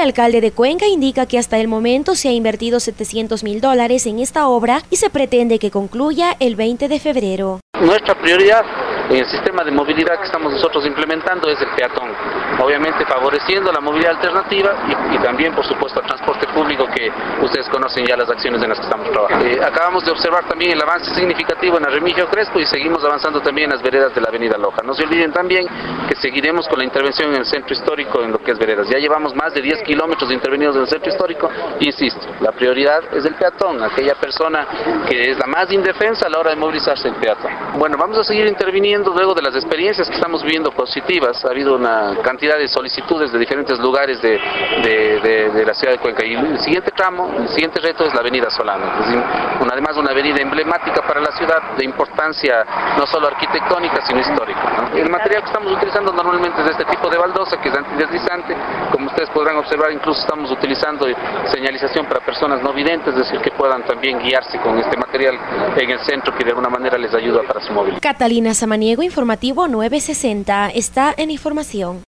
El alcalde de Cuenca indica que hasta el momento se ha invertido 700 mil dólares en esta obra y se pretende que concluya el 20 de febrero. Nuestra prioridad en el sistema de movilidad que estamos nosotros implementando es el peatón, obviamente favoreciendo la movilidad alternativa y, también, por supuesto, el transporte público que ustedes conocen ya las acciones en las que estamos trabajando. Eh, acabamos de observar también el avance significativo en la Remigio Crespo y seguimos avanzando también en las veredas de la Avenida Loja. No se olviden también que seguiremos con la intervención en el centro histórico en lo que es veredas. Ya llevamos más de 10 kilómetros intervenidos en el centro histórico, insisto, la prioridad es el peatón, aquella persona que es la más indefensa a la hora de movilizarse el peatón. Bueno, vamos a seguir interviniendo luego de las experiencias que estamos viviendo positivas. Ha habido una cantidad de solicitudes de diferentes lugares de, la ciudad de Cuenca. Y el siguiente tramo, el siguiente reto es la avenida Solano. Una, además una avenida emblemática para la ciudad de importancia no solo arquitectónica, sino histórica. El material que estamos utilizando normalmente es de este tipo de baldosa, que es antideslizante. Como ustedes podrán observar, incluso estamos utilizando señalización para personas no videntes, es decir, que puedan también guiarse con este material en el centro que de alguna manera les ayuda para su movilidad. Catalina Samaniego, Informativo 960, está en información.